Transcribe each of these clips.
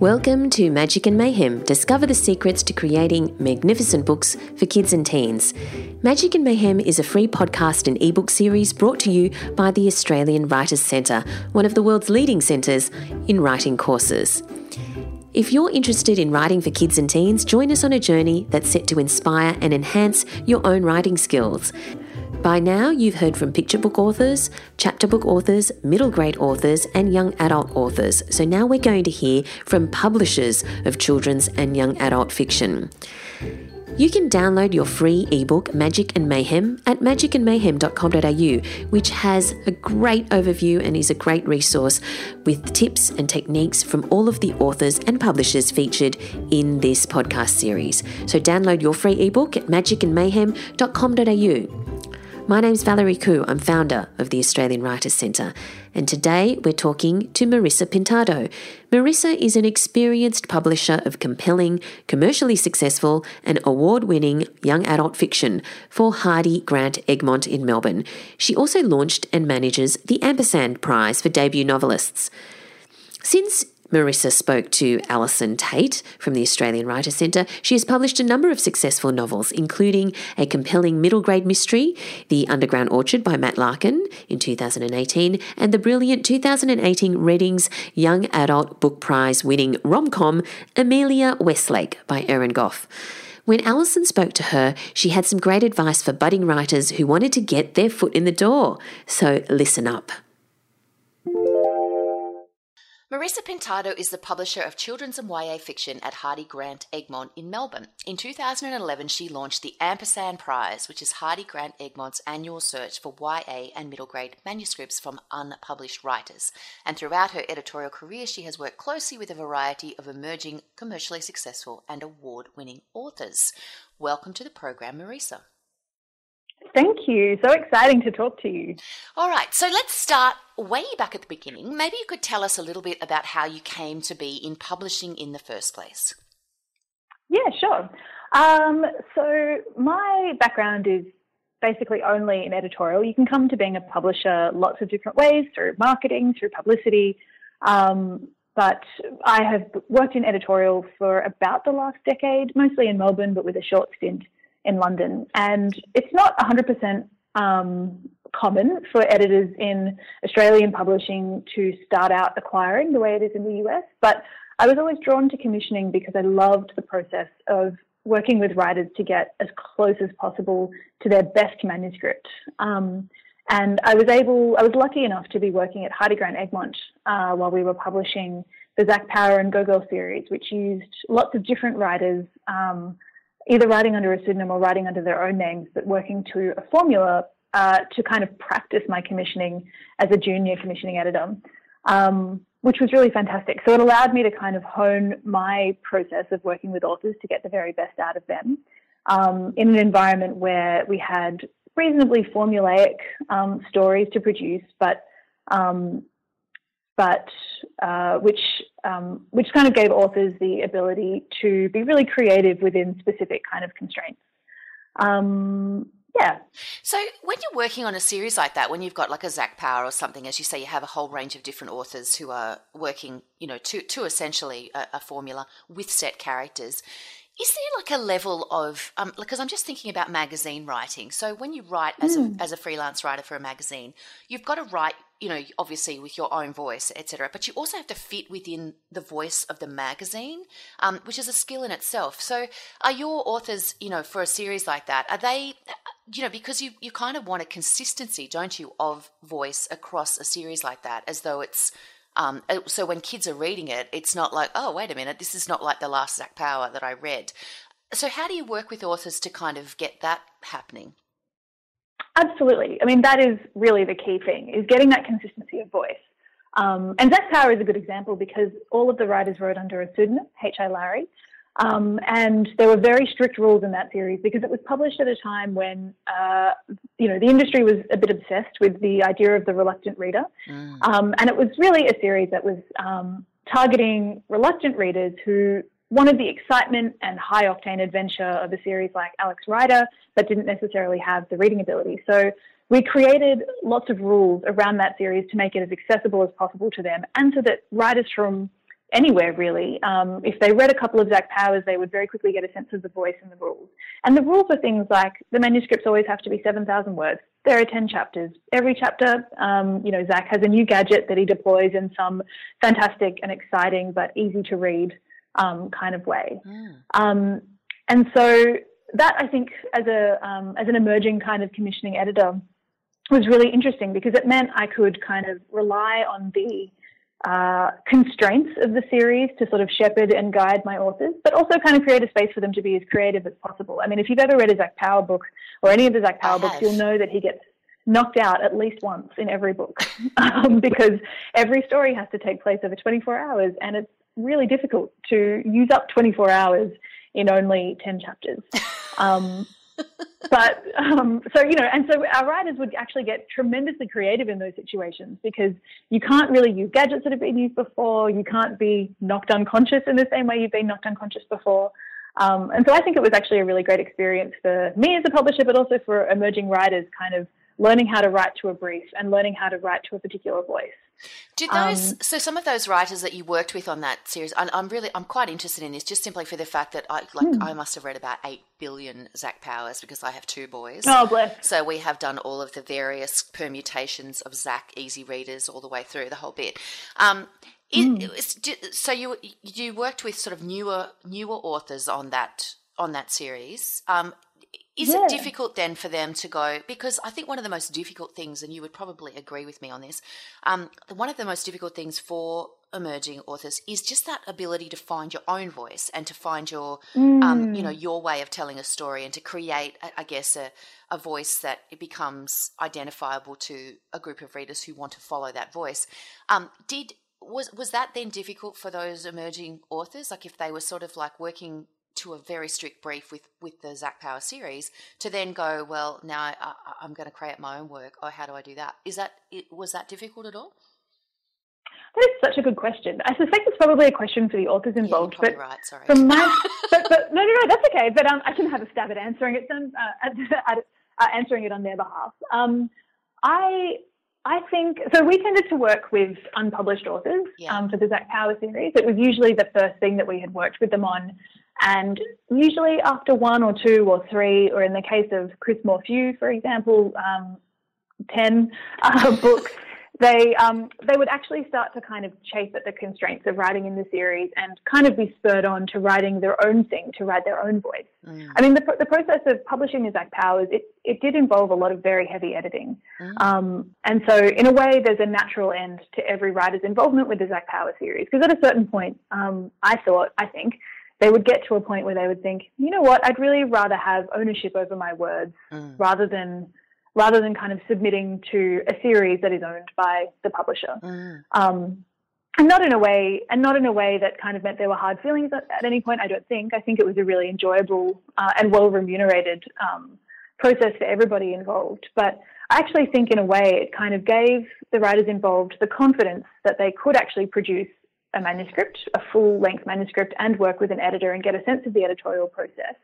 Welcome to Magic and Mayhem. Discover the secrets to creating magnificent books for kids and teens. Magic and Mayhem is a free podcast and ebook series brought to you by the Australian Writers Centre, one of the world's leading centres in writing courses. If you're interested in writing for kids and teens, join us on a journey that's set to inspire and enhance your own writing skills. By now, you've heard from picture book authors, chapter book authors, middle grade authors, and young adult authors. So now we're going to hear from publishers of children's and young adult fiction. You can download your free ebook, Magic and Mayhem, at magicandmayhem.com.au, which has a great overview and is a great resource with tips and techniques from all of the authors and publishers featured in this podcast series. So download your free ebook at magicandmayhem.com.au. My name's Valerie Khoo. I'm founder of the Australian Writers Centre, and today we're talking to Marisa Pintado. Marisa is an experienced publisher of compelling, commercially successful, and award winning young adult fiction for Hardie Grant Egmont in Melbourne. She also launched and manages the Ampersand Prize for debut novelists. Since Marisa spoke to Alison Tate from the Australian Writer Centre. She has published a number of successful novels, including a compelling middle grade mystery, The Underground Orchard by Matt Larkin in 2018, and the brilliant 2018 Readings Young Adult Book Prize winning rom com Amelia Westlake by Erin Gough. When Alison spoke to her, she had some great advice for budding writers who wanted to get their foot in the door. So listen up. Marisa Pintado is the publisher of children's and YA fiction at Hardie Grant Egmont in Melbourne. In 2011, she launched the Ampersand Prize, which is Hardie Grant Egmont's annual search for YA and middle grade manuscripts from unpublished writers. And throughout her editorial career, she has worked closely with a variety of emerging, commercially successful, and award winning authors. Welcome to the program, Marisa. Thank you. So exciting to talk to you. All right. So let's start way back at the beginning. Maybe you could tell us a little bit about how you came to be in publishing in the first place. Yeah, sure. Um, so my background is basically only in editorial. You can come to being a publisher lots of different ways through marketing, through publicity. Um, but I have worked in editorial for about the last decade, mostly in Melbourne, but with a short stint in London. And it's not 100% um, common for editors in Australian publishing to start out acquiring the way it is in the US. But I was always drawn to commissioning because I loved the process of working with writers to get as close as possible to their best manuscript. Um, and I was able, I was lucky enough to be working at Hardie Grant Egmont uh, while we were publishing the Zac Power and Go Girl series, which used lots of different writers um, either writing under a pseudonym or writing under their own names, but working to a formula uh, to kind of practice my commissioning as a junior commissioning editor, um, which was really fantastic. So it allowed me to kind of hone my process of working with authors to get the very best out of them um, in an environment where we had reasonably formulaic um, stories to produce, but um, but uh, which um, which kind of gave authors the ability to be really creative within specific kind of constraints. Um, yeah. So when you're working on a series like that, when you've got like a Zac Power or something, as you say, you have a whole range of different authors who are working, you know, to to essentially a, a formula with set characters. Is there like a level of um, because I'm just thinking about magazine writing. So when you write as mm. a hmm. as a freelance writer for a magazine, you've got to write, you know, obviously with your own voice, etc. But you also have to fit within the voice of the magazine, um, which is a skill in itself. So are your authors, you know, for a series like that, are they, you know, because you you kind of want a consistency, don't you, of voice across a series like that, as though it's um, uh, so when kids are reading it, it's not like, oh, wait a minute, this is not like the last Zac Power that I read. So how do you work with authors to kind of get that happening? Absolutely. I mean, that is really the key thing, is getting that consistency of voice. Um, and Zac Power is a good example because all of the writers wrote under a pseudonym, H.I. Larry. Um, and there were very strict rules in that series because it was published at a time when, uh, you know, the industry was a bit obsessed with the idea of the reluctant reader. Mm. Um, and it was really a series that was um, targeting reluctant readers who wanted the excitement and high octane adventure of a series like Alex Rider, but didn't necessarily have the reading ability. So we created lots of rules around that series to make it as accessible as possible to them and so that writers from anywhere really. Um, if they read a couple of Zac Powers, they would very quickly get a sense of the voice and the rules. And the rules are things like the manuscripts always have to be 7,000 words. There are 10 chapters. Every chapter, um, you know, Zac has a new gadget that he deploys in some fantastic and exciting but easy to read um, kind of way. Mm. and so that I think as a um, as an emerging kind of commissioning editor was really interesting because it meant I could kind of rely on the uh, constraints of the series to sort of shepherd and guide my authors, but also kind of create a space for them to be as creative as possible. I mean, if you've ever read a Zac Power book or any of the Zac Power books, you'll know that he gets knocked out at least once in every book um, because every story has to take place over 24 hours and it's really difficult to use up 24 hours in only 10 chapters. Um, but um, so you know, and so our writers would actually get tremendously creative in those situations because you can't really use gadgets that have been used before. You can't be knocked unconscious in the same way you've been knocked unconscious before. Um, and so I think it was actually a really great experience for me as a publisher, but also for emerging writers, kind of learning how to write to a brief and learning how to write to a particular voice. Did those um, so some of those writers that you worked with on that series? I'm, I'm, really I'm quite interested in this, just simply for the fact that I like hmm. I must have read about eight billion Zac Powers because I have two boys. Oh bless! So we have done all of the various permutations of Zac easy readers all the way through the whole bit. Um, mm. it, so you you worked with sort of newer newer authors on that on that series. Um, is yeah. it difficult then for them to go? Because I think one of the most difficult things, and you would probably agree with me on this, um, one of the most difficult things for emerging authors is just that ability to find your own voice and to find your, mm. um, you know, mm. your way of telling a story and to create, I guess, a, a voice that it becomes identifiable to a group of readers who want to follow that voice. Um, did was was that then difficult for those emerging authors? Like if they were sort of like working to a very strict brief with with the Zac Power series to then go well now I, am going to create my own work oh how do I do that is that was that difficult at all that is such a good question. I suspect it's probably a question for the authors involved. Yeah, but right, sorry. From my, but, but, no, no, no, that's okay. But um, I can have a stab at answering it. Then, uh, at, at, uh, answering it on their behalf. Um, I I think so. We tended to work with unpublished authors yeah. um, for the Zac Power series. It was usually the first thing that we had worked with them on and usually after one or two or three, or in the case of Chris Morphew, for example, um, 10 uh, books, they, um, they would actually start to kind of chafe at the constraints of writing in the series and kind of be spurred on to writing their own thing, to write their own voice. Mm. I mean, the, the process of publishing the Zac Powers, it, it did involve a lot of very heavy editing. Mm. Um, and so, in a way, there's a natural end to every writer's involvement with the Zac Powers series. Because at a certain point, um, I thought, I think, they would get to a point where they would think, you know what, I'd really rather have ownership over my words mm. rather than rather than kind of submitting to a series that is owned by the publisher. Mm. Um, and not in a way, and not in a way that kind of meant there were hard feelings at, at any point. I don't think. I think it was a really enjoyable uh, and well remunerated um, process for everybody involved. But I actually think, in a way, it kind of gave the writers involved the confidence that they could actually produce a manuscript, a full length manuscript, and work with an editor and get a sense of the editorial process,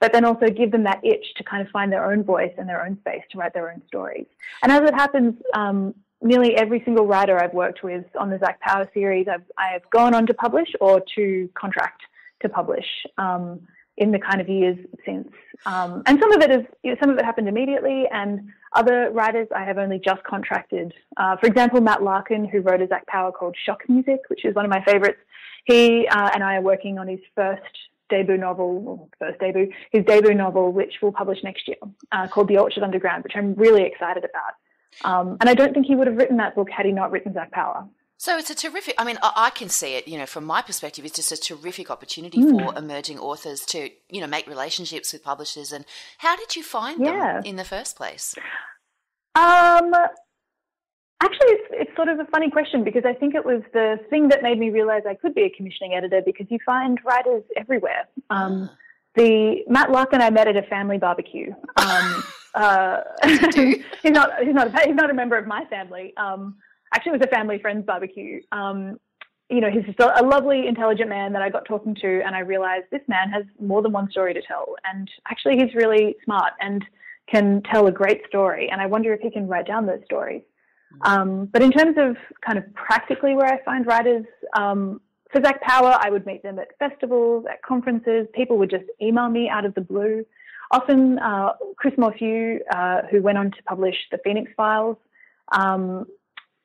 but then also give them that itch to kind of find their own voice and their own space to write their own stories. And as it happens, um, nearly every single writer I've worked with on the Zac Power series, I've, I've gone on to publish or to contract to publish. Um, in the kind of years since. Um, and some of it is, you know, some of it happened immediately, and other writers I have only just contracted. Uh, for example, Matt Larkin, who wrote a Zac Power called Shock Music, which is one of my favorites. He uh, and I are working on his first debut novel, first debut, his debut novel, which we'll publish next year, uh, called The Orchard Underground, which I'm really excited about. Um, and I don't think he would have written that book had he not written Zac Power. So it's a terrific. I mean, I, can see it. You know, from my perspective, it's just a terrific opportunity mm. for emerging authors to, you know, make relationships with publishers. And how did you find yeah. them in the first place? Um, actually, it's, it's sort of a funny question because I think it was the thing that made me realize I could be a commissioning editor because you find writers everywhere. Um, ah. the Matt Luck and I met at a family barbecue. Um, uh, he's not he's not a, he's not a member of my family. Um, actually it was a family friends barbecue. Um, you know, he's just a lovely, intelligent man that I got talking to, and I realized this man has more than one story to tell. And actually, he's really smart and can tell a great story. And I wonder if he can write down those stories. Um, but in terms of kind of practically where I find writers, um, for Zac Power, I would meet them at festivals, at conferences. People would just email me out of the blue. Often, uh, Chris Morphew, uh, who went on to publish the Phoenix Files, um,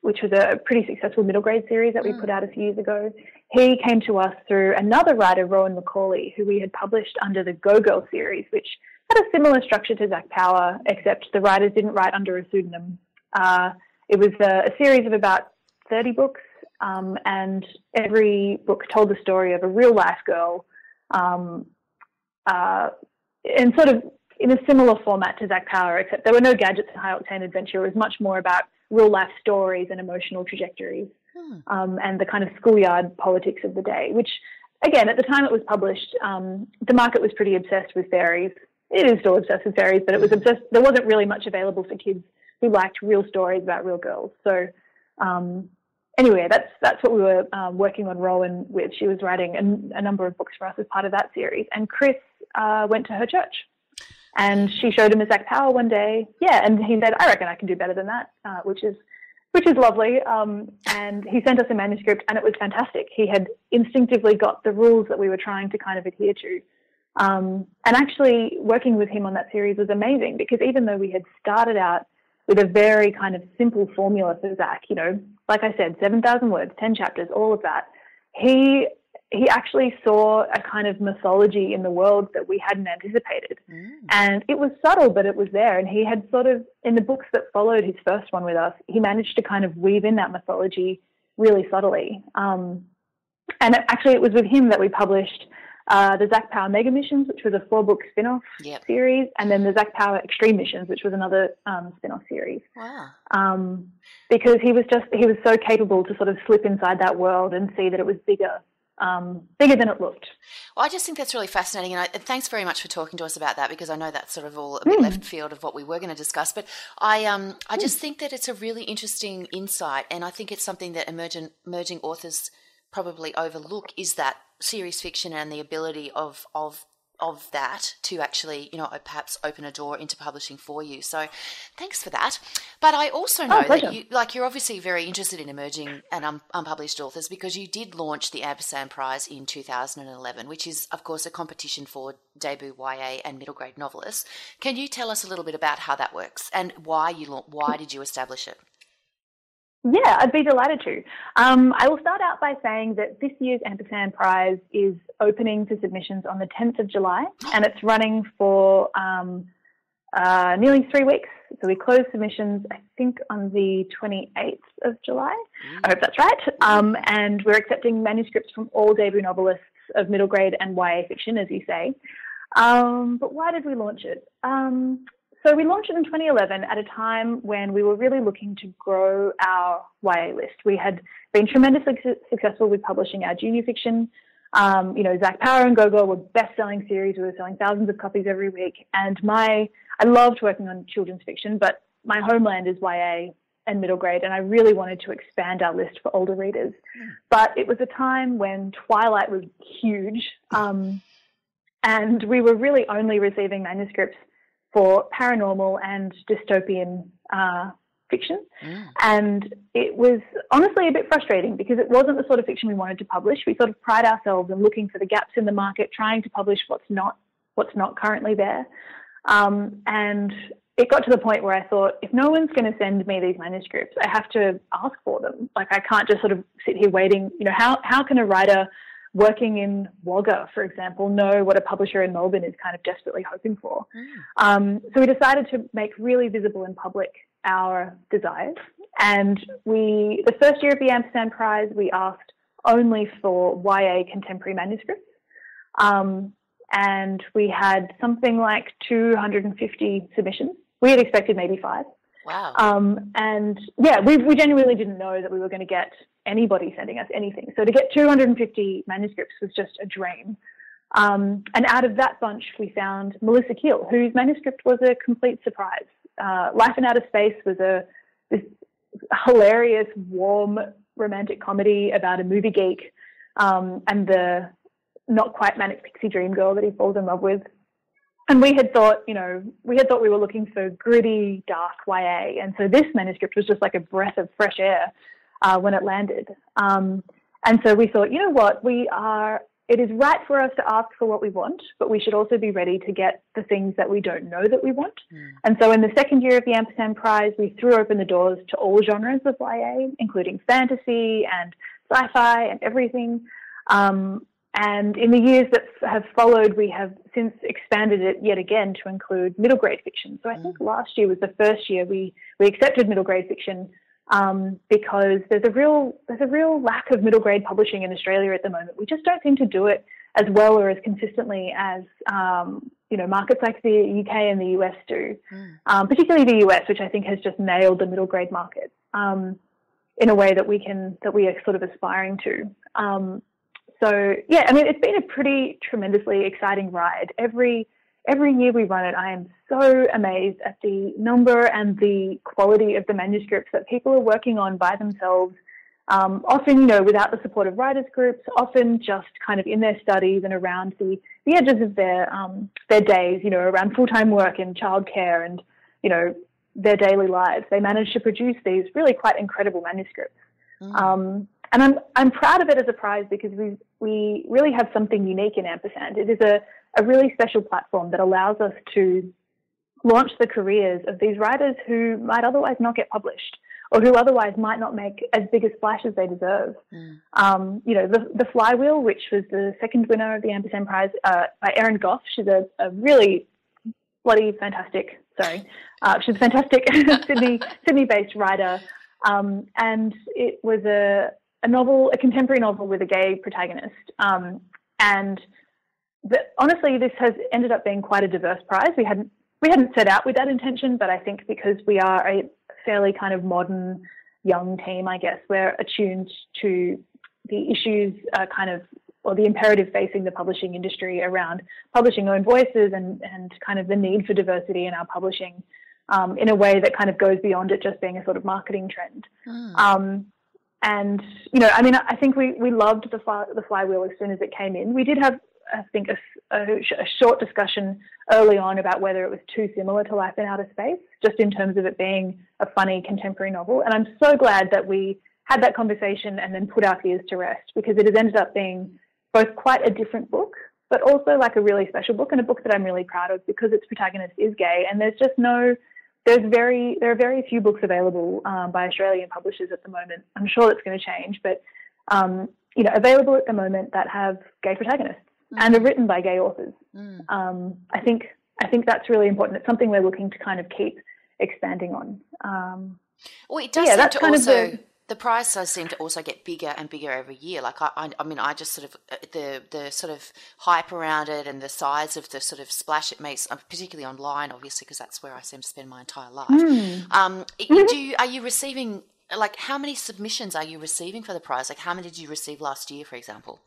which was a pretty successful middle grade series that we mm. put out a few years ago, he came to us through another writer, Rowan McAuley, who we had published under the Go Girl series, which had a similar structure to Zac Power, except the writers didn't write under a pseudonym. Uh, it was a, a, series of about 30 books, um, and every book told the story of a real life girl, um, uh, and sort of in a similar format to Zac Power, except there were no gadgets and high octane adventure. It was much more about real life stories and emotional trajectories, hmm. um, and the kind of schoolyard politics of the day. Which, again, at the time it was published, um, the market was pretty obsessed with fairies. It is still obsessed with fairies, but it was hmm. obsessed. There wasn't really much available for kids who liked real stories about real girls. So um, anyway, that's that's what we were um, working on Rowan with. She was writing a, a, number of books for us as part of that series, and Chris uh, went to her church, and she showed him a Zac Power one day. Yeah, and he said, "I reckon I can do better than that," uh, which is which is lovely. Um, and he sent us a manuscript, and it was fantastic. He had instinctively got the rules that we were trying to kind of adhere to. Um, and actually, working with him on that series was amazing because even though we had started out with a very kind of simple formula for Zac, you know, like I said, 7,000 words, 10 chapters, all of that. He he actually saw a kind of mythology in the world that we hadn't anticipated. Mm. And it was subtle, but it was there. And he had sort of, in the books that followed his first one with us, he managed to kind of weave in that mythology really subtly. Um, and it, actually, it was with him that we published uh, the Zac Power Mega Missions, which was a four book spin off yep. series, and then the Zac Power Extreme Missions, which was another um, spin off series. Wow. Um, because he was just, he was so capable to sort of slip inside that world and see that it was bigger. Um, bigger than it looked. Well, I just think that's really fascinating, and, I, and, thanks very much for talking to us about that because I know that's sort of all a bit mm. left field of what we were going to discuss. But I, um, I just mm. think that it's a really interesting insight, and I think it's something that emerging, emerging authors probably overlook is that series fiction and the ability of of of that to actually, you know, perhaps open a door into publishing for you. So, thanks for that. But I also oh, know oh, that you, like, you're obviously very interested in emerging and un- unpublished authors because you did launch the Ampersand Prize in 2011, which is, of course, a competition for debut YA and middle grade novelists. Can you tell us a little bit about how that works and why you why did you establish it? Yeah, I'd be delighted to. Um, I will start out by saying that this year's Ampersand Prize is opening to submissions on the 10th of July, and it's running for um, uh, nearly three weeks. So we close submissions, I think, on the 28th of July. I hope that's right. Um, and we're accepting manuscripts from all debut novelists of middle grade and YA fiction, as you say. Um, but why did we launch it? Um, so we launched it in 2011 at a time when we were really looking to grow our YA list. We had been tremendously su- successful with publishing our junior fiction. Um, you know, Zac Power and Go Girl were best-selling series. We were selling thousands of copies every week. And my, I loved working on children's fiction, but my homeland is YA and middle grade, and I really wanted to expand our list for older readers. But it was a time when Twilight was huge, um, and we were really only receiving manuscripts for paranormal and dystopian uh, fiction. Mm. And it was honestly a bit frustrating because it wasn't the sort of fiction we wanted to publish. We sort of pride ourselves in looking for the gaps in the market, trying to publish what's not what's not currently there. Um, and it got to the point where I thought, if no one's going to send me these manuscripts, I have to ask for them. Like I can't just sort of sit here waiting. You know, how how can a writer working in Wagga, for example, know what a publisher in Melbourne is kind of desperately hoping for. Mm. Um, so we decided to make really visible in public our desires. And we, the first year of the Ampersand Prize, we asked only for YA contemporary manuscripts. Um, and we had something like 250 submissions. We had expected maybe five. Wow. Um, and yeah, we, we genuinely didn't know that we were going to get anybody sending us anything. So to get 250 manuscripts was just a dream. Um, and out of that bunch, we found Melissa Keil, whose manuscript was a complete surprise. Uh, Life in Outer Space was a this hilarious, warm, romantic comedy about a movie geek um, and the not quite manic pixie dream girl that he falls in love with and we had thought, you know, we had thought we were looking for gritty, dark YA, and so this manuscript was just like a breath of fresh air uh, when it landed. Um, And so we thought, you know what, we are, it is right for us to ask for what we want, but we should also be ready to get the things that we don't know that we want. Mm. And so in the second year of the Ampersand Prize, we threw open the doors to all genres of YA, including fantasy and sci fi and everything. Um, and in the years that have followed, we have since expanded it yet again to include middle grade fiction. So I think mm. last year was the first year we, we accepted middle grade fiction um, because there's a real there's a real lack of middle grade publishing in Australia at the moment. We just don't seem to do it as well or as consistently as um, you know markets like the UK and the US do, mm. um, particularly the US, which I think has just nailed the middle grade market um, in a way that we can that we are sort of aspiring to. Um, so yeah, I mean, it's been a pretty tremendously exciting ride. Every every year we run it, I am so amazed at the number and the quality of the manuscripts that people are working on by themselves. Um, often, you know, without the support of writers groups, often just kind of in their studies and around the, the edges of their um, their days, you know, around full time work and childcare and you know their daily lives. They manage to produce these really quite incredible manuscripts. Mm. Um, and I'm, I'm proud of it as a prize because we, we really have something unique in Ampersand. It is a, a really special platform that allows us to launch the careers of these writers who might otherwise not get published or who otherwise might not make as big a splash as they deserve. Mm. Um, you know, the, the Flywheel, which was the second winner of the Ampersand Prize uh, by Erin Gough, she's a, a really bloody fantastic, sorry, uh, she's a fantastic Sydney, Sydney-based writer. Um, and it was a, a novel, a contemporary novel with a gay protagonist. Um, and the, honestly, this has ended up being quite a diverse prize. We hadn't we hadn't set out with that intention, but I think because we are a fairly kind of modern young team, I guess we're attuned to the issues, uh, kind of or the imperative facing the publishing industry around publishing own voices and and kind of the need for diversity in our publishing. Um, in a way that kind of goes beyond it just being a sort of marketing trend. Mm. Um, and you know, I mean, I think we we loved the fly, the flywheel as soon as it came in. We did have, I think, a, a, a, short discussion early on about whether it was too similar to Life in Outer Space, just in terms of it being a funny contemporary novel. And I'm so glad that we had that conversation and then put our fears to rest because it has ended up being both quite a different book, but also like a really special book and a book that I'm really proud of because its protagonist is gay and there's just no there's very there are very few books available um, by Australian publishers at the moment. I'm sure that's going to change, but um, you know, available at the moment that have gay protagonists mm. and are written by gay authors. Mm. Um, I think I think that's really important. It's something we're looking to kind of keep expanding on. Um, well, it does yeah, seem to also. The, the prize does seem to also get bigger and bigger every year. Like I, I, I, mean, I just sort of uh, the the sort of hype around it and the size of the sort of splash it makes, uh, particularly online, obviously, because that's where I seem to spend my entire life. Mm. Um, mm-hmm. do you, are you receiving like how many submissions are you receiving for the prize? Like how many did you receive last year, for example?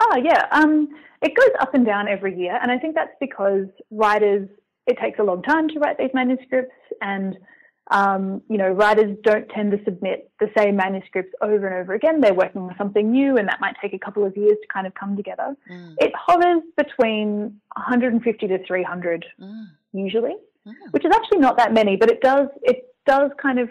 Oh yeah, um, it goes up and down every year, and I think that's because writers it takes a long time to write these manuscripts and um, you know, writers don't tend to submit the same manuscripts over and over again. They're working on something new, and that might take a couple of years to kind of come together. Mm. It hovers between 150 to 300 mm. usually, mm. which is actually not that many, but it does it does kind of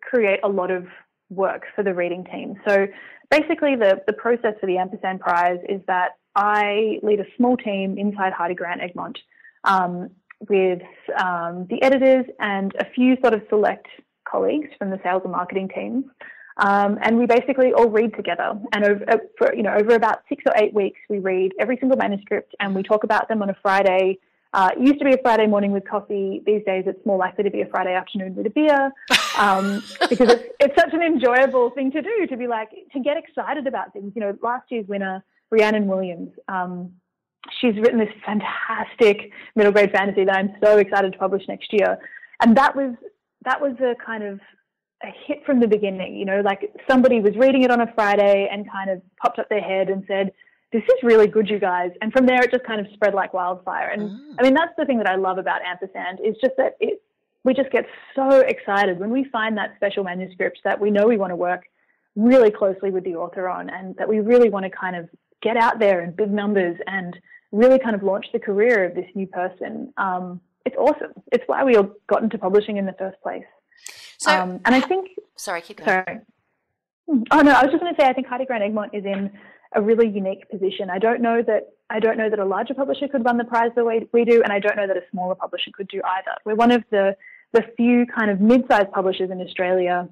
create a lot of work for the reading team. So basically, the the process for the Ampersand Prize is that I lead a small team inside Hardie Grant Egmont. Um, with um, the editors and a few sort of select colleagues from the sales and marketing teams. Um, and we basically all read together. And over, uh, for, you know, over about six or eight weeks, we read every single manuscript and we talk about them on a Friday. Uh, it used to be a Friday morning with coffee. These days, it's more likely to be a Friday afternoon with a beer um, because it's, it's such an enjoyable thing to do to be like, to get excited about things. You know, last year's winner, Rhiannon Williams, um, she's written this fantastic middle grade fantasy that I'm so excited to publish next year. And that was that was a kind of a hit from the beginning, you know, like somebody was reading it on a Friday and kind of popped up their head and said, This is really good, you guys. And from there it just kind of spread like wildfire. And mm. I mean that's the thing that I love about Ampersand is just that it we just get so excited when we find that special manuscript that we know we want to work really closely with the author on and that we really want to kind of get out there in big numbers and really kind of launch the career of this new person. Um, it's awesome. It's why we all got into publishing in the first place. So, um, and I think, sorry, keep going. Sorry. Hmm. Oh no, I was just going to say I think Hardie Grant Egmont is in a really unique position. I don't know that I don't know that a larger publisher could run the prize the way we do, and I don't know that a smaller publisher could do either. We're one of the the few kind of mid-sized publishers in Australia,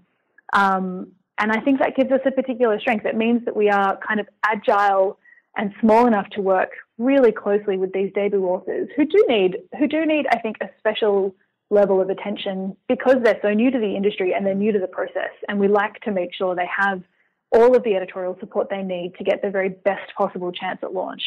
um, and I think that gives us a particular strength. It means that we are kind of agile and small enough to work really closely with these debut authors who do need who do need I think a special level of attention because they're so new to the industry and they're new to the process and we like to make sure they have all of the editorial support they need to get the very best possible chance at launch.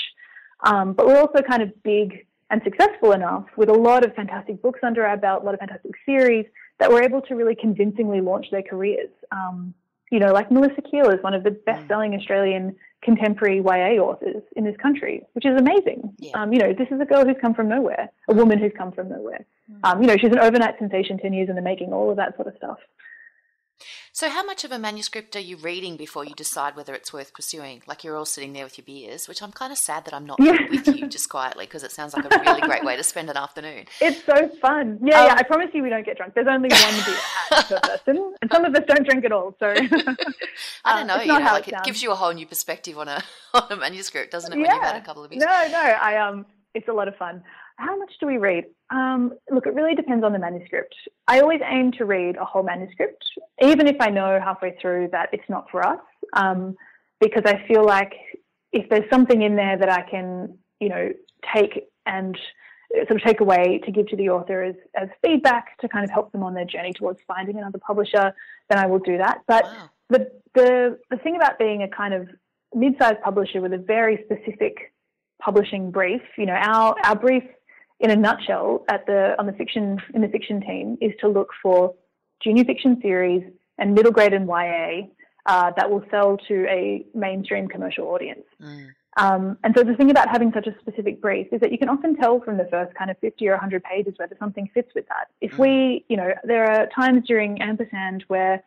Um, but we're also kind of big and successful enough with a lot of fantastic books under our belt, a lot of fantastic series that we're able to really convincingly launch their careers. Um, you know, like Melissa Keil is one of the best-selling Australian contemporary YA authors in this country, which is amazing. Yeah. Um, you know, this is a girl who's come from nowhere, a woman who's come from nowhere. Mm. Um, you know, she's an overnight sensation, 10 years in the making, all of that sort of stuff. So, how much of a manuscript are you reading before you decide whether it's worth pursuing? Like you're all sitting there with your beers, which I'm kind of sad that I'm not yeah. with you just quietly because it sounds like a really great way to spend an afternoon. It's so fun. Yeah, um, yeah. I promise you, we don't get drunk. There's only one beer per person, and some of us don't drink at all. So, I don't um, know. You know, like it, it gives you a whole new perspective on a on a manuscript, doesn't it? Yeah. When you've had a couple of beers. No, no. I um, it's a lot of fun. How much do we read? Um, look, it really depends on the manuscript. I always aim to read a whole manuscript, even if I know halfway through that it's not for us, um, because I feel like if there's something in there that I can, you know, take and sort of take away to give to the author as, as feedback to kind of help them on their journey towards finding another publisher, then I will do that. But wow. the, the, the thing about being a kind of mid-sized publisher with a very specific publishing brief, you know, our, our brief in a nutshell, at the on the fiction in the fiction team is to look for junior fiction series and middle grade and YA uh, that will sell to a mainstream commercial audience. Mm. Um, and so the thing about having such a specific brief is that you can often tell from the first kind of 50 or 100 pages whether something fits with that. If we, mm. you know, there are times during Ampersand where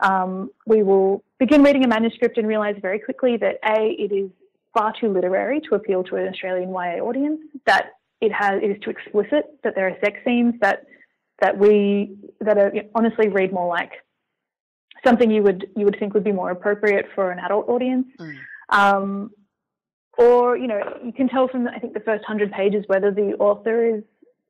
um, we will begin reading a manuscript and realize very quickly that A, it is far too literary to appeal to an Australian YA audience, that it has it is too explicit that there are sex scenes that that we that are honestly read more like something you would you would think would be more appropriate for an adult audience. Mm. Um, or you know you can tell from I think the first hundred pages whether the author is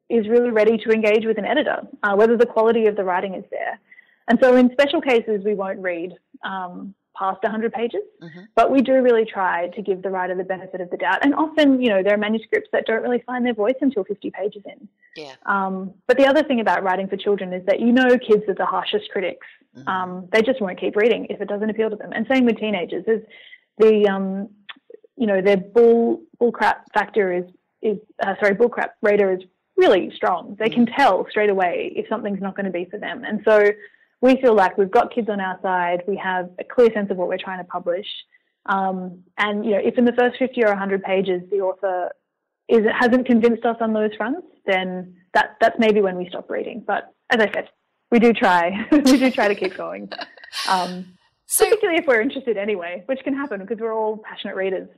is really ready to engage with an editor, uh, whether the quality of the writing is there. And so in special cases we won't read um, past 100 pages, mm-hmm. but we do really try to give the writer the benefit of the doubt. And often, you know, there are manuscripts that don't really find their voice until 50 pages in. Yeah. Um, but the other thing about writing for children is that you know kids are the harshest critics. Mm-hmm. Um, they just won't keep reading if it doesn't appeal to them. And same with teenagers. Is the um, you know their bull bullcrap factor is is uh, sorry bullcrap radar is really strong. They mm-hmm. can tell straight away if something's not going to be for them. And so we feel like we've got kids on our side, we have a clear sense of what we're trying to publish. Um, and you know, if in the first 50 or 100 pages the author is hasn't convinced us on those fronts, then that that's maybe when we stop reading. But as I said, we do try. we do try to keep going. Um, so, particularly if we're interested anyway, which can happen because we're all passionate readers.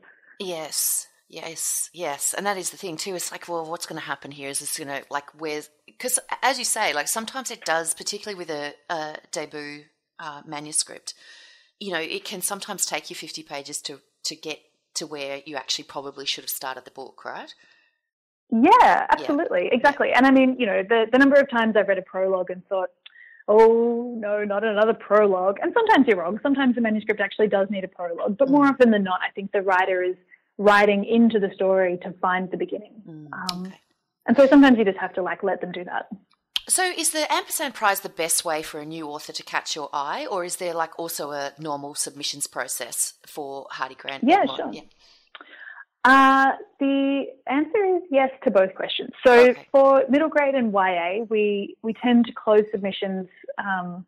Yes. Yes, yes, and that is the thing too. It's like, well, what's going to happen here? Is this going to like where's because as you say, like sometimes it does, particularly with a, a debut uh, manuscript. You know, it can sometimes take you fifty pages to to get to where you actually probably should have started the book, right? Yeah, absolutely, yeah. exactly. And I mean, you know, the the number of times I've read a prologue and thought, oh no, not another prologue. And sometimes you're wrong. Sometimes the manuscript actually does need a prologue, but more mm. often than not, I think the writer is writing into the story to find the beginning. Mm, um, okay. And so sometimes you just have to like let them do that. So is the ampersand prize the best way for a new author to catch your eye, or is there like also a normal submissions process for Hardie Grant? Yeah, sure. Yeah. Uh, the answer is yes to both questions. So okay. for middle grade and YA, we we tend to close submissions um,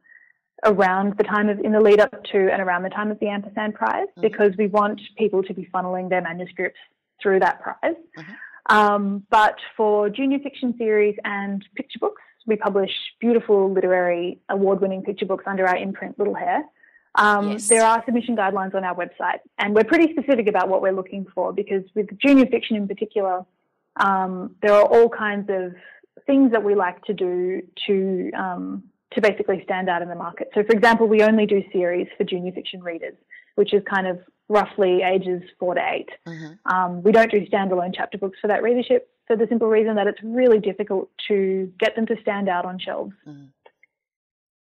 around the time of in the lead up to and around the time of the ampersand prize mm-hmm. because we want people to be funneling their manuscripts through that prize. Mm-hmm. Um, but for junior fiction series and picture books, we publish beautiful literary award-winning picture books under our imprint Little Hare Um, yes. There are submission guidelines on our website, and we're pretty specific about what we're looking for because with junior fiction in particular, um, there are all kinds of things that we like to do to um, to basically stand out in the market. So, for example, we only do series for junior fiction readers, which is kind of roughly ages four to 8 mm-hmm. um, we don't do standalone chapter books for that readership for the simple reason that it's really difficult to get them to stand out on shelves. Mm-hmm.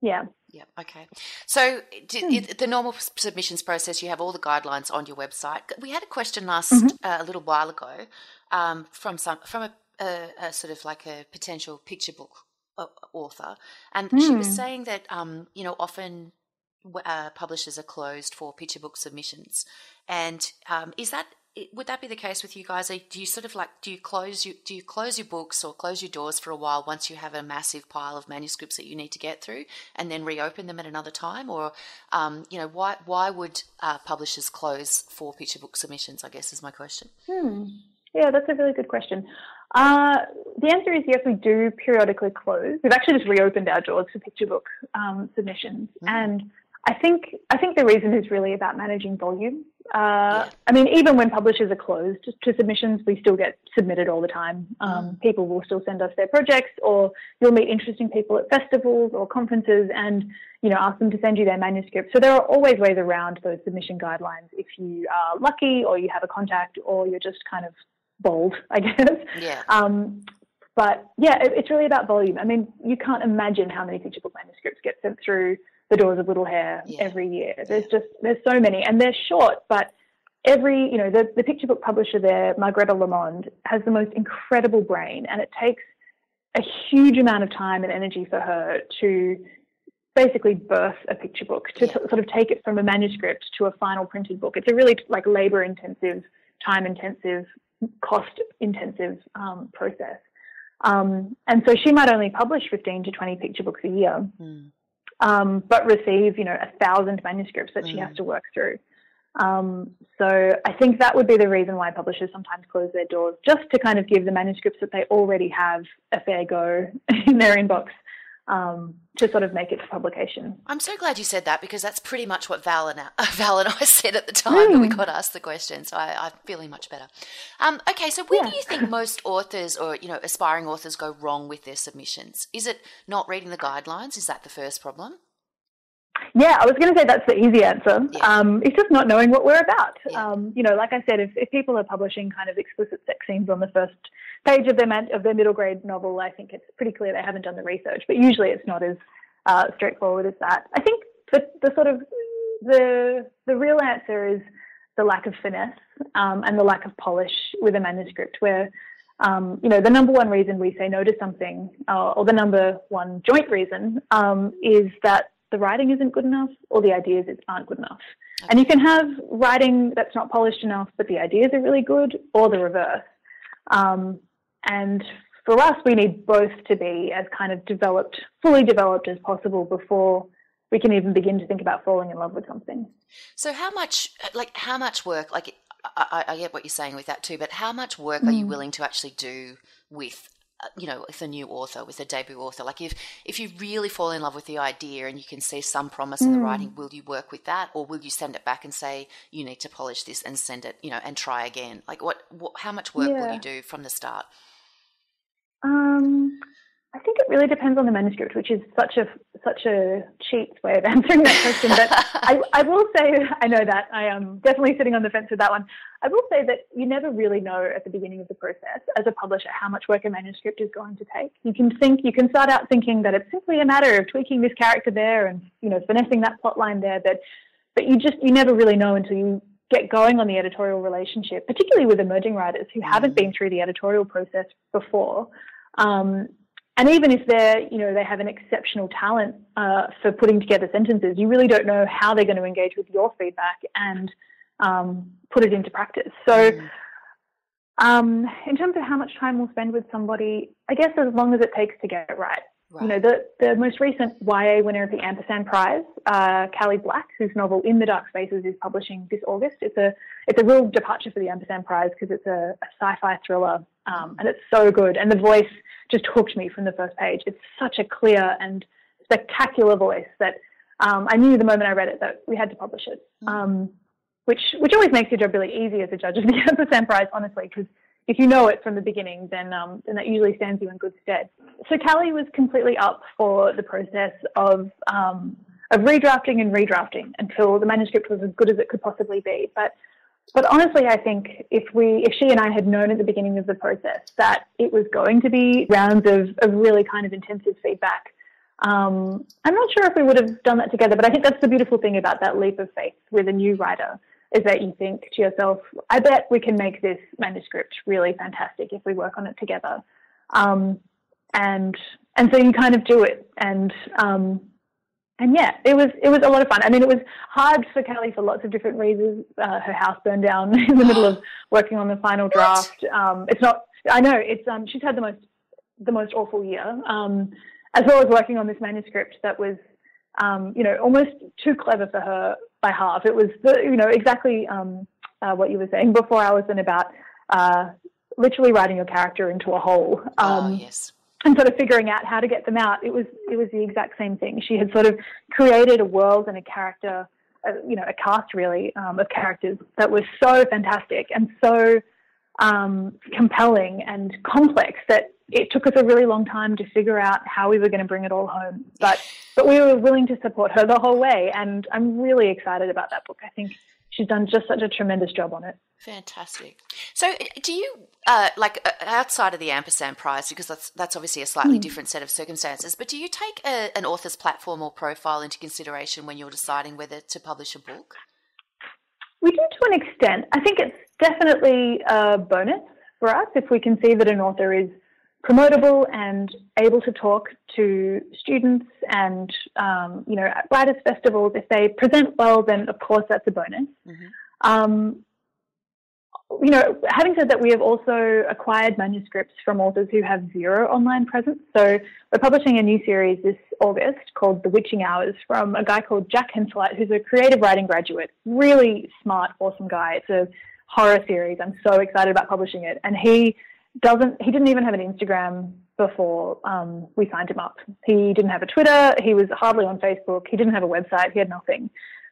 Yeah. Yeah. Okay. So hmm. the normal submissions process, you have all the guidelines on your website. We had a question last mm-hmm. uh, a little while ago um, from some from a, a, a, sort of like a potential picture book author, and mm. she was hmm. saying that um, you know often uh, publishers are closed for picture book submissions, and um, is that would that be the case with you guys? Do you sort of like do you close you do you close your books or close your doors for a while once you have a massive pile of manuscripts that you need to get through, and then reopen them at another time, or um, you know why why would uh, publishers close for picture book submissions? I guess is my question. Hmm. Yeah, that's a really good question. Uh, the answer is yes, we do periodically close. We've actually just reopened our doors for picture book um, submissions, mm. and I think I think the reason is really about managing volume. Uh, yeah. I mean, even when publishers are closed to submissions, we still get submitted all the time. Um, mm. People will still send us their projects, or you'll meet interesting people at festivals or conferences, and you know ask them to send you their manuscript. So there are always ways around those submission guidelines if you are lucky, or you have a contact, or you're just kind of bold, I guess. Yeah. Um, but yeah, it, it's really about volume. I mean, you can't imagine how many picture book manuscripts get sent through the doors of Little Hare yeah. every year. There's just there's so many, and they're short, but every you know the, the picture book publisher there, Margrete Lamond, has the most incredible brain, and it takes a huge amount of time and energy for her to basically birth a picture book to yeah. t- sort of take it from a manuscript to a final printed book. It's a really like labor intensive, time intensive, cost intensive um, process. Um, and so she might only publish 15 to 20 picture books a year. Mm um, but receive, you know, a thousand manuscripts that mm. she has mm. to work through. Um, so I think that would be the reason why publishers sometimes close their doors, just to kind of give the manuscripts that they already have a fair go in their inbox um, to sort of make it to publication. I'm so glad you said that because that's pretty much what Val and, Val and I said at the time mm. that we hmm. got asked the question. So I, am feeling much better. Um, okay, so where yeah. do you think most authors or you know aspiring authors go wrong with their submissions? Is it not reading the guidelines? Is that the first problem? Yeah, I was going to say that's the easy answer. Yeah. Um, it's just not knowing what we're about. Yeah. Um, you know, like I said, if, if people are publishing kind of explicit sex scenes on the first page of their of their middle grade novel, I think it's pretty clear they haven't done the research. But usually, it's not as uh, straightforward as that. I think the the sort of the the real answer is the lack of finesse um, and the lack of polish with a manuscript, where um, you know, the number one reason we say no to something, uh, or the number one joint reason, um, is that the writing isn't good enough or the ideas aren't good enough. Okay. And you can have writing that's not polished enough, but the ideas are really good, or the reverse. Um, and for us, we need both to be as kind of developed, fully developed as possible before we can even begin to think about falling in love with something. So, how much, like, how much work, like, I, I get what you're saying with that too, but how much work mm. are you mm. willing to actually do with you know with a new author with a debut author like if if you really fall in love with the idea and you can see some promise mm. in the mm. writing will you work with that or will you send it back and say you need to polish this and send it you know and try again like what, what how much work yeah. will you do from the start um, I think it really depends on the manuscript, which is such a such a cheap way of answering that question. But I, I will say, I know that I am definitely sitting on the fence with that one. I will say that you never really know at the beginning of the process as a publisher how much work a manuscript is going to take. You can think, you can start out thinking that it's simply a matter of tweaking this character there and you know finessing that plot line there, but but you just you never really know until you get going on the editorial relationship, particularly with emerging writers who haven't been through the editorial process before. Um, and even if they're, you know, they have an exceptional talent uh, for putting together sentences, you really don't know how they're going to engage with your feedback and um, put it into practice. So, mm. um, in terms of how much time we'll spend with somebody, I guess as long as it takes to get it right. Right. You know, the, the most recent YA winner of the Ampersand Prize, uh, Cally Black, whose novel In the Dark Spaces is publishing this August. It's a it's a real departure for the Ampersand Prize because it's a, a sci-fi thriller, um, and it's so good. And the voice just hooked me from the first page. It's such a clear and spectacular voice that um, I knew the moment I read it that we had to publish it. Mm. Um, which which always makes your job really easy as a judge of the Ampersand Prize, honestly, because if you know it from the beginning, then um, then that usually stands you in good stead. So Cally was completely up for the process of um, of redrafting and redrafting until the manuscript was as good as it could possibly be. But but honestly, I think if we if she and I had known at the beginning of the process that it was going to be rounds of, of really kind of intensive feedback. Um, I'm not sure if we would have done that together, but I think that's the beautiful thing about that leap of faith with a new writer is that you think to yourself, I bet we can make this manuscript really fantastic if we work on it together. Um, and and so you kind of do it and um, and yeah, it was it was a lot of fun. I mean, it was hard for Kelly for lots of different reasons. Uh, her house burned down in the middle of working on the final draft. Um, it's not. I know it's. Um, she's had the most the most awful year, um, as well as working on this manuscript that was, um, you know, almost too clever for her by half. It was, the, you know, exactly um, uh, what you were saying before, Allison, about uh, literally writing your character into a hole. oh um, yes and sort of figuring out how to get them out. It was it was the exact same thing. She had sort of created a world and a character, uh, you know, a cast really um, of characters that was so fantastic and so um, compelling and complex that it took us a really long time to figure out how we were going to bring it all home. But but we were willing to support her the whole way, and I'm really excited about that book. I think she's done just such a tremendous job on it. Fantastic. So, uh, do you uh, like uh, outside of the ampersand prize because that's that's obviously a slightly mm. different set of circumstances? But do you take a, an author's platform or profile into consideration when you're deciding whether to publish a book? We do to an extent. I think it's definitely a bonus for us if we can see that an author is promotable and able to talk to students and um, you know at writers festivals if they present well then of course that's a bonus. Mm-hmm. um, you know having said that we have also acquired manuscripts from authors who have zero online presence. So we're publishing a new series this august called the witching hours from a guy called jack Henseleit who's a creative writing graduate. Really smart awesome guy. It's a horror series. I'm so excited about publishing it. And he doesn't he didn't even have an Instagram before um, we signed him up. He didn't have a Twitter. He was hardly on Facebook. He didn't have a website. He had nothing.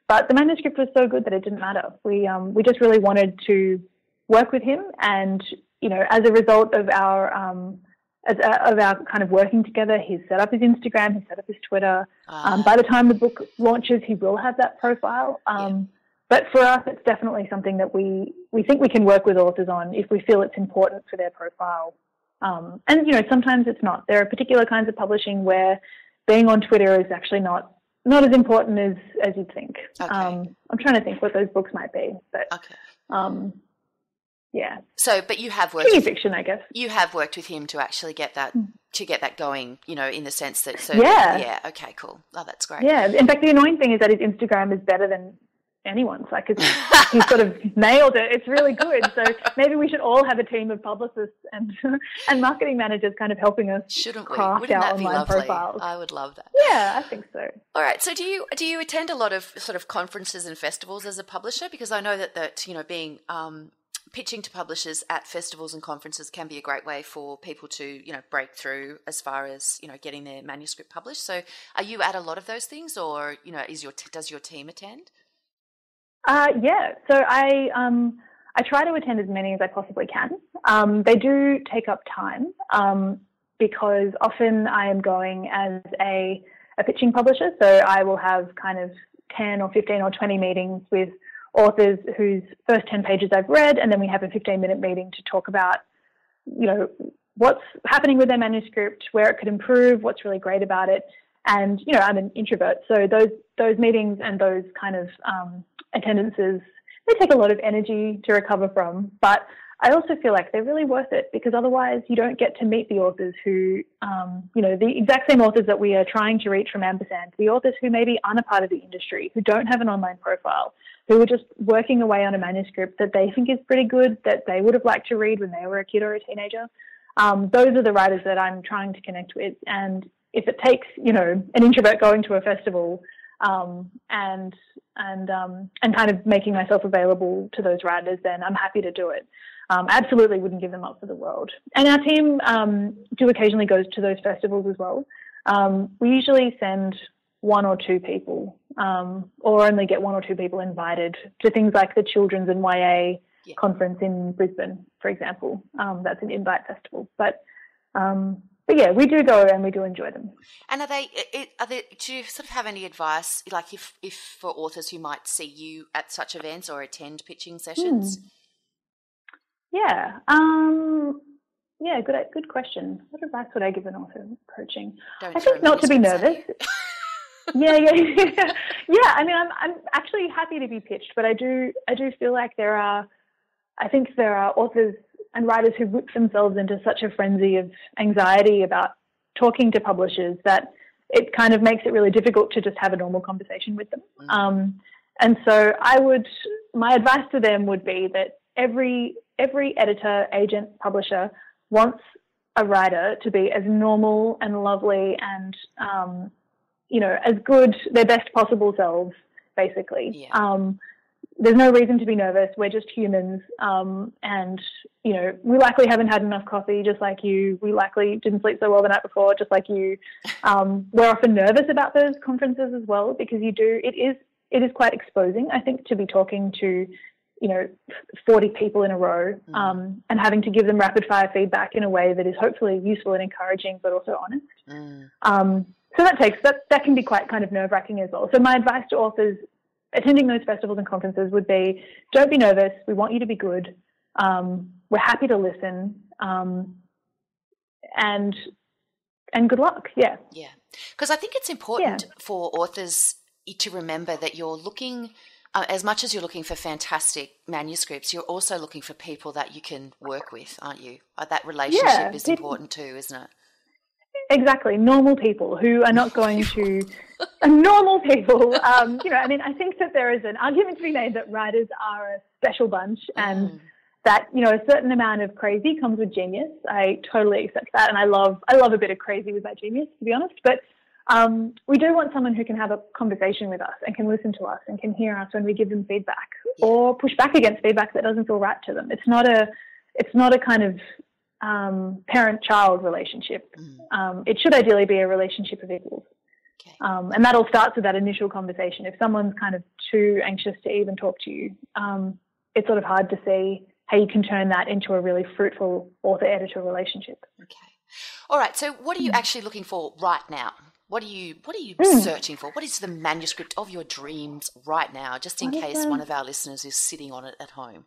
But the manuscript was so good that it didn't matter. We um, we just really wanted to work with him, and you know, as a result of our um, as, uh, of our kind of working together, he's set up his Instagram, he's set up his Twitter. Uh, by the time the book launches, he will have that profile. Yeah um, but for us, it's definitely something that we, we think we can work with authors on if we feel it's important for their profile. Um, and, you know, sometimes it's not. There are particular kinds of publishing where being on Twitter is actually not not as important as, as you'd think. Okay. Um, I'm trying to think what those books might be, but okay. um, yeah. So, but you have worked with, fiction, I guess. You have worked with him to actually get that mm. to get that going. You know, in the sense that so yeah, yeah. Okay, cool. Oh, that's great. Yeah. In fact, the annoying thing is that his Instagram is better than anyone's. Like he sort of nailed it. It's really good. So maybe we should all have a team of publicists and and marketing managers kind of helping us Shouldn't craft Wouldn't our online profiles. I would love that. Yeah, I think so. All right. So do you do you attend a lot of sort of conferences and festivals as a publisher? Because I know that that you know being um, pitching to publishers at festivals and conferences can be a great way for people to you know break through as far as you know getting their manuscript published so are you at a lot of those things or you know is your does your team attend uh, yeah, so I um, I try to attend as many as I possibly can. Um, they do take up time um, because often I am going as a, a pitching publisher, so I will have kind of 10 or 15 or 20 meetings with authors whose first 10 pages I've read, and then we have a 15 minute meeting to talk about, you know, what's happening with their manuscript, where it could improve, what's really great about it. And, you know, I'm an introvert, so those, those meetings and those kind of um, attendances, they take a lot of energy to recover from, but I also feel like they're really worth it because otherwise you don't get to meet the authors who, um, you know, the exact same authors that we are trying to reach from Ampersand, the authors who maybe aren't a part of the industry, who don't have an online profile, who are just working away on a manuscript that they think is pretty good, that they would have liked to read when they were a kid or a teenager. Um, those are the writers that I'm trying to connect with. And if it takes, you know, an introvert going to a festival um, and and um, and kind of making myself available to those writers, then I'm happy to do it. Um, absolutely wouldn't give them up for the world. And our team um, do occasionally go to those festivals as well. Um, we usually send one or two people, um, or only get one or two people invited to things like the children's and YA yeah. conference in Brisbane, for example. Um, that's an invite festival. But um, but yeah, we do go and we do enjoy them. And are they? Are they? Do you sort of have any advice, like if if for authors who might see you at such events or attend pitching sessions? Hmm. Yeah. Um, yeah, good good question. What advice would I give an author approaching? Don't I think not to be nervous. yeah, yeah, yeah. yeah, I mean, I'm I'm actually happy to be pitched, but I do I do feel like there are, I think there are authors and writers who whip themselves into such a frenzy of anxiety about talking to publishers that it kind of makes it really difficult to just have a normal conversation with them. Mm. Um, and so I would, my advice to them would be that every every editor, agent, publisher wants a writer to be as normal and lovely and um, you know as good their best possible selves, basically. Yeah. Um, there's no reason to be nervous. We're just humans, um, and you know we likely haven't had enough coffee, just like you. We likely didn't sleep so well the night before, just like you. Um, we're often nervous about those conferences as well because you do. It is it is quite exposing, I think, to be talking to you know 40 people in a row mm. um, and having to give them rapid fire feedback in a way that is hopefully useful and encouraging, but also honest. Mm. Um, so that takes that that can be quite kind of nerve wracking as well. So my advice to authors attending those festivals and conferences would be don't be nervous. We want you to be good. Um, we're happy to listen. Um, and and good luck. Yeah. Yeah. Because I think it's important yeah. for authors to remember that you're looking uh, as much as you're looking for fantastic manuscripts, you're also looking for people that you can work with, aren't you? Uh, that relationship yeah, is important too, isn't it? Exactly, normal people who are not going to normal people. Um, you know, I mean, I think that there is an argument to be made that writers are a special bunch, and mm. that you know a certain amount of crazy comes with genius. I totally accept that, and I love I love a bit of crazy with my genius, to be honest. But um, we do want someone who can have a conversation with us and can listen to us and can hear us when we give them feedback, or push back against feedback that doesn't feel right to them. It's not a it's not a kind of um, parent-child relationship. Mm. Um, it should ideally be a relationship of equals. Okay. Um, and that all starts with that initial conversation. If someone's kind of too anxious to even talk to you, um, it's sort of hard to see how you can turn that into a really fruitful author-editor relationship. Okay. All right. So, what are you mm. actually looking for right now? What are you What are you mm. searching for? What is the manuscript of your dreams right now? Just in case one of our listeners is sitting on it at home.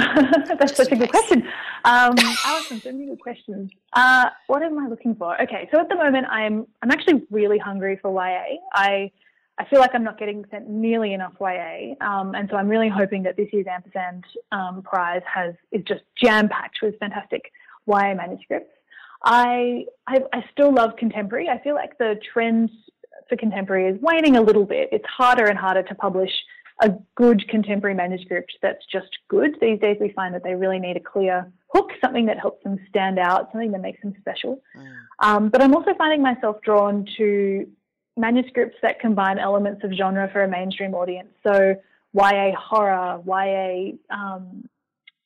That's such a good question. Um, Allison, so many good questions. Uh, what am I looking for? Okay, so at the moment, I'm I'm actually really hungry for YA. I I feel like I'm not getting sent nearly enough YA, um, and so I'm really hoping that this year's Ampersand um, prize has is just jam packed with fantastic YA manuscripts. I, I I still love contemporary. I feel like the trend for contemporary is waning a little bit. It's harder and harder to publish a good contemporary manuscript that's just good. These days, we find that they really need a clear hook, something that helps them stand out, something that makes them special. Mm. Um, but I'm also finding myself drawn to manuscripts that combine elements of genre for a mainstream audience. So YA horror, YA um,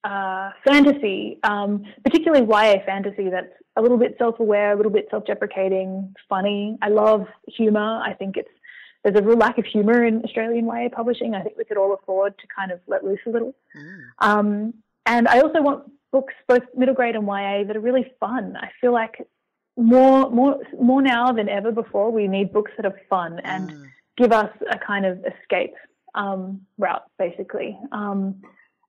uh, fantasy, um, particularly YA fantasy that's a little bit self-aware, a little bit self-deprecating, funny. I love humor. I think it's there's a real lack of humor in Australian YA publishing. I think we could all afford to kind of let loose a little. Mm. Um, and I also want books, both middle grade and YA, that are really fun. I feel like more, more, more now than ever before, we need books that are fun and mm. give us a kind of escape um, route, basically. Um,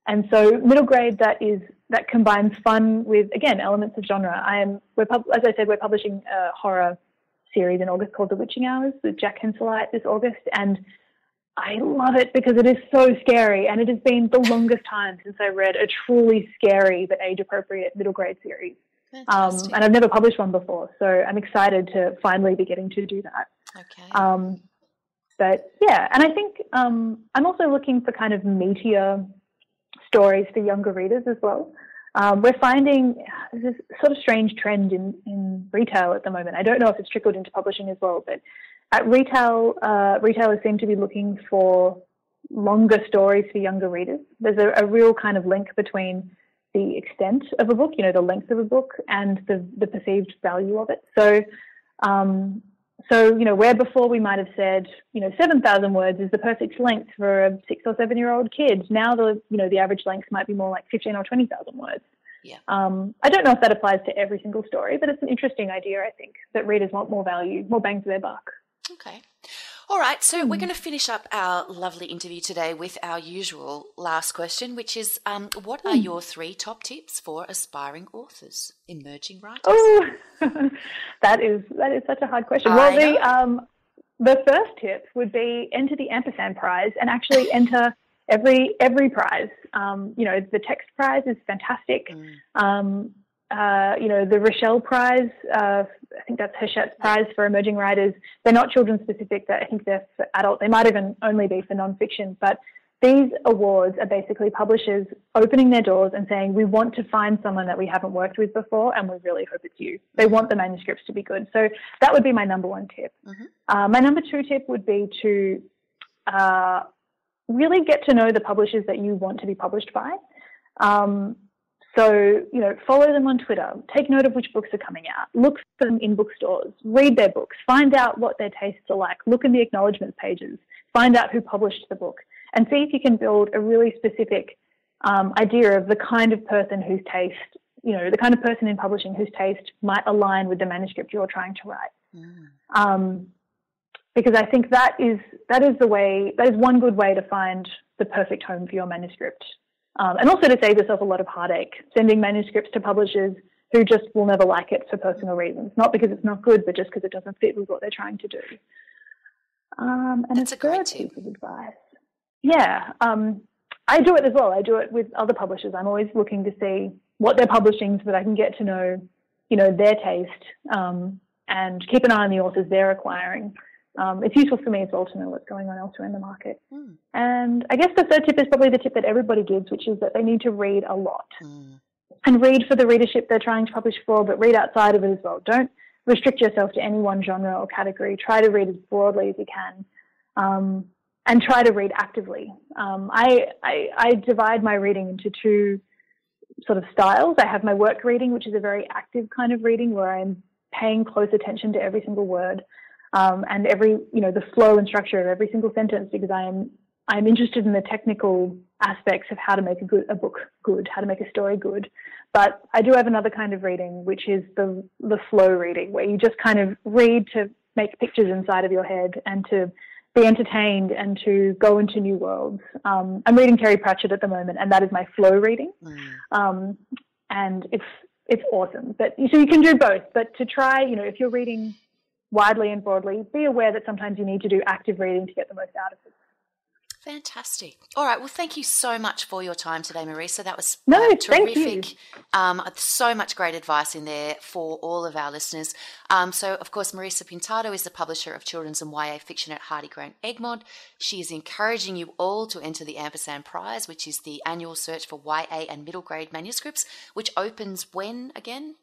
and so middle grade that is that combines fun with again elements of genre. I am we're pub- as I said we're publishing a horror series in August called The Witching Hours with Jack Henseleit this August, and I love it because it is so scary, and it has been the longest time since I read a truly scary but age appropriate middle grade series. Um, and I've never published one before, so I'm excited to finally be getting to do that. Okay. Um, but yeah, and I think um, I'm also looking for kind of meatier stories for younger readers as well. Um, we're finding this sort of strange trend in, in retail at the moment. I don't know if it's trickled into publishing as well, but at retail, uh, retailers seem to be looking for longer stories for younger readers. There's a, a, real kind of link between the extent of a book, you know, the length of a book, and the, the perceived value of it. So, um, so, you know, where before we might have said, you know, 7,000 words is the perfect length for a six or seven year old kid, now the, you know, the average length might be more like 15 or 20,000 words. Yeah. Um, I don't know if that applies to every single story, but it's an interesting idea, I think, that readers want more value, more bang for their buck. Okay. All right, so we're going to finish up our lovely interview today with our usual last question, which is um, what are your three top tips for aspiring authors, emerging writers? Oh, that is that is such a hard question. I well, the um, the first tip would be enter the ampersand prize and actually enter every every prize. Um, you know, the text prize is fantastic. Mm. Uh, you know, the Richell Prize, uh, I think that's Hachette's Prize for emerging writers. They're not children specific, I think they're for adult. They might even only be for nonfiction, but these awards are basically publishers opening their doors and saying, we want to find someone that we haven't worked with before and we really hope it's you. They want the manuscripts to be good. So that would be my number one tip. Mhm. Uh, my number two tip would be to uh, really get to know the publishers that you want to be published by. Um, so, you know, follow them on Twitter, take note of which books are coming out, look for them in bookstores, read their books, find out what their tastes are like, look in the acknowledgements pages, find out who published the book, and see if you can build a really specific um, idea of the kind of person whose taste, you know, the kind of person in publishing whose taste might align with the manuscript you're trying to write. Mm. Um, because I think that is that is the way that is one good way to find the perfect home for your manuscript, um, and also to save yourself a lot of heartache sending manuscripts to publishers who just will never like it for personal reasons, not because it's not good, but just because it doesn't fit with what they're trying to do. Um, and That's a great tip. piece of advice. Yeah, um, I do it as well. I do it with other publishers. I'm always looking to see what they're publishing so that I can get to know, you know, their taste um, and keep an eye on the authors they're acquiring. Um, it's useful for me as well to know what's going on elsewhere in the market. Mm. And I guess the third tip is probably the tip that everybody gives, which is that they need to read a lot Mm. and read for the readership they're trying to publish for, but read outside of it as well. Don't restrict yourself to any one genre or category. Try to read as broadly as you can. Um, and try to read actively. Um, I, I, I divide my reading into two sort of styles. I have my work reading, which is a very active kind of reading where I'm paying close attention to every single word um, and every, you know, the flow and structure of every single sentence because I am I'm interested in the technical aspects of how to make a good a book good, how to make a story good. But I do have another kind of reading, which is the the flow reading, where you just kind of read to make pictures inside of your head and to be entertained and to go into new worlds. Um, I'm reading Terry Pratchett at the moment, and that is my flow reading, Mm. um, and it's it's awesome. But so you can do both. But to try, you know, if you're reading widely and broadly, be aware that sometimes you need to do active reading to get the most out of it. Fantastic. All right. Well, thank you so much for your time today, Marisa. That was No, uh, thank you. terrific. Um, so much great advice in there for all of our listeners. Um, so, of course, Marisa Pintado is the publisher of children's and YA fiction at Hardie Grant Egmont. She is encouraging you all to enter the Ampersand Prize, which is the annual search for YA and middle grade manuscripts, which opens when again?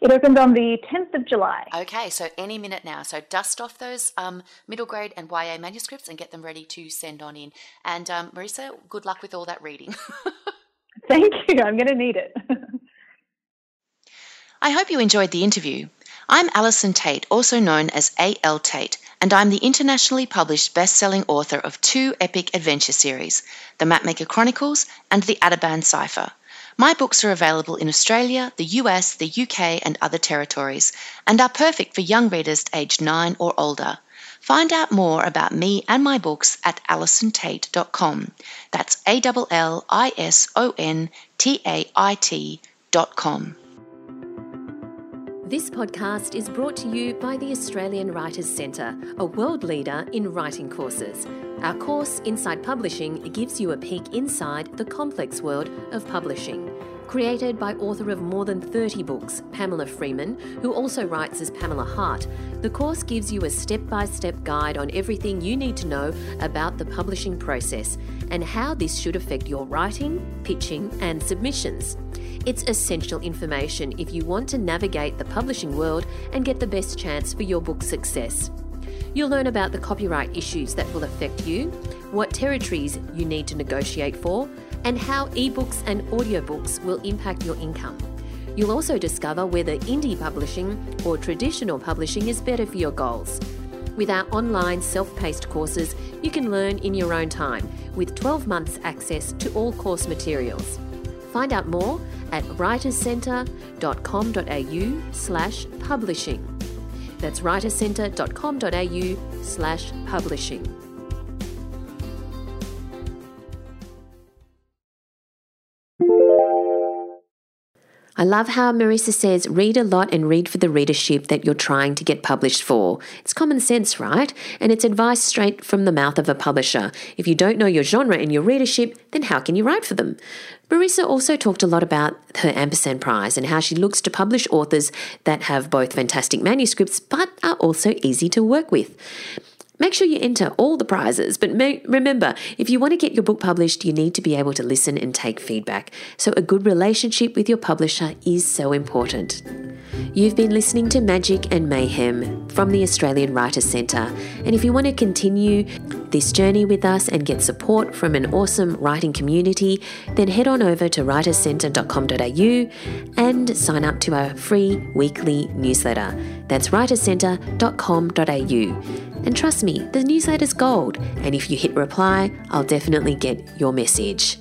It opens on the 10th of July. Okay, so any minute now. So dust off those um, middle grade and YA manuscripts and get them ready to send on in. And um, Marisa, good luck with all that reading. Thank you. I'm going to need it. I hope you enjoyed the interview. I'm Allison Tait, also known as A.L. Tait, and I'm the internationally published best selling author of two epic adventure series The Mapmaker Chronicles and The Ateban Cipher. My books are available in Australia, the US, the UK, and other territories, and are perfect for young readers aged 9 or older. Find out more about me and my books at allisontait.com. That's A L L I S O N T A I T.com. This podcast is brought to you by the Australian Writers Centre, a world leader in writing courses. Our course, Inside Publishing, gives you a peek inside the complex world of publishing. Created by author of more than 30 books, Pamela Freeman, who also writes as Pamela Hart, the course gives you a step by step guide on everything you need to know about the publishing process and how this should affect your writing, pitching, and submissions. It's essential information if you want to navigate the publishing world and get the best chance for your book's success. You'll learn about the copyright issues that will affect you, what territories you need to negotiate for, and how ebooks and audiobooks will impact your income. You'll also discover whether indie publishing or traditional publishing is better for your goals. With our online self paced courses, you can learn in your own time with 12 months access to all course materials. Find out more at writerscentre.com.au slash publishing. That's writerscentre.com.au slash publishing. I love how Marisa says read a lot and read for the readership that you're trying to get published for. It's common sense, right? And it's advice straight from the mouth of a publisher. If you don't know your genre and your readership, then how can you write for them? Marisa also talked a lot about her Ampersand Prize and how she looks to publish authors that have both fantastic manuscripts but are also easy to work with. Make sure you enter all the prizes, but may, remember, if you want to get your book published, you need to be able to listen and take feedback. So, a good relationship with your publisher is so important. You've been listening to Magic and Mayhem from the Australian Writers Centre, and if you want to continue this journey with us and get support from an awesome writing community, then head on over to writerscentre.com.au and sign up to our free weekly newsletter. That's writerscentre.com.au. And trust me, the newsletter's gold, and if you hit reply, I'll definitely get your message.